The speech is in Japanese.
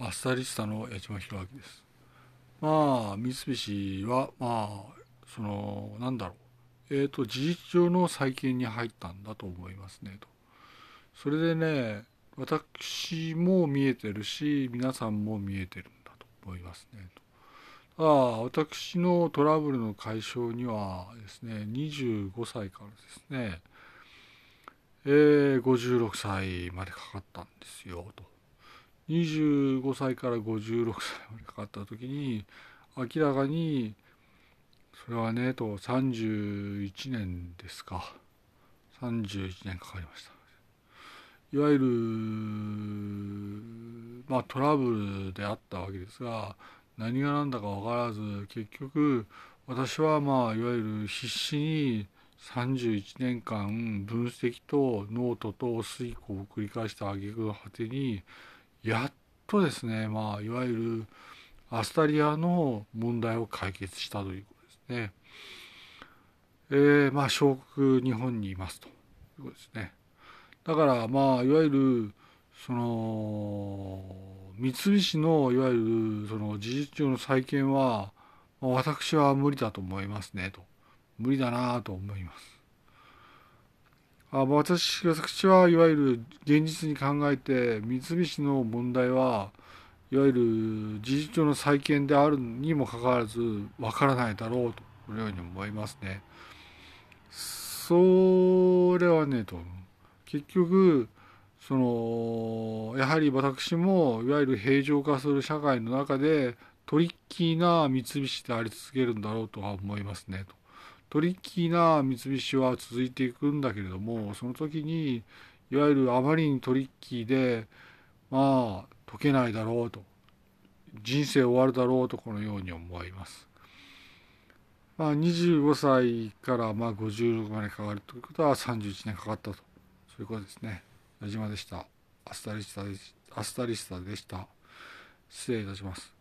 アスタリスタの矢島弘明です。まあ、三菱は、まあ、その、なんだろう。えっ、ー、と、事実上の再建に入ったんだと思いますね、と。それでね、私も見えてるし、皆さんも見えてるんだと思いますね、と。あ私のトラブルの解消にはですね、25歳からですね、えー、56歳までかかったんですよ、と。25歳から56歳までかかった時に明らかにそれはねと31年ですか。31年かかりました。いわゆるまあトラブルであったわけですが何が何だか分からず結局私はまあいわゆる必死に31年間分析とノートと推敲を繰り返した挙句の果てにやっとですね、まあ、いわゆるアスタリアの問題を解決したということですね。えー、まあ、小国日本にいますということですね。だから、まあ、いわゆる、その、三菱のいわゆるその事実上の再建は、私は無理だと思いますねと。無理だなと思います。あ私私はいわゆる現実に考えて三菱の問題はいわゆる事実上の再建であるにもかかわらずわからないだろうとこのように思いますね。それはねと結局そのやはり私もいわゆる平常化する社会の中でトリッキーな三菱であり続けるんだろうとは思いますねと。トリッキーな三菱は続いていくんだけれどもその時にいわゆるあまりにトリッキーでまあ解けないだろうと人生終わるだろうとこのように思います。まあ、25歳からまあ56までかかるということは31年かかったとそういうことですね。矢島でした。アスタリスタでアスタリスタでした。失礼いたします。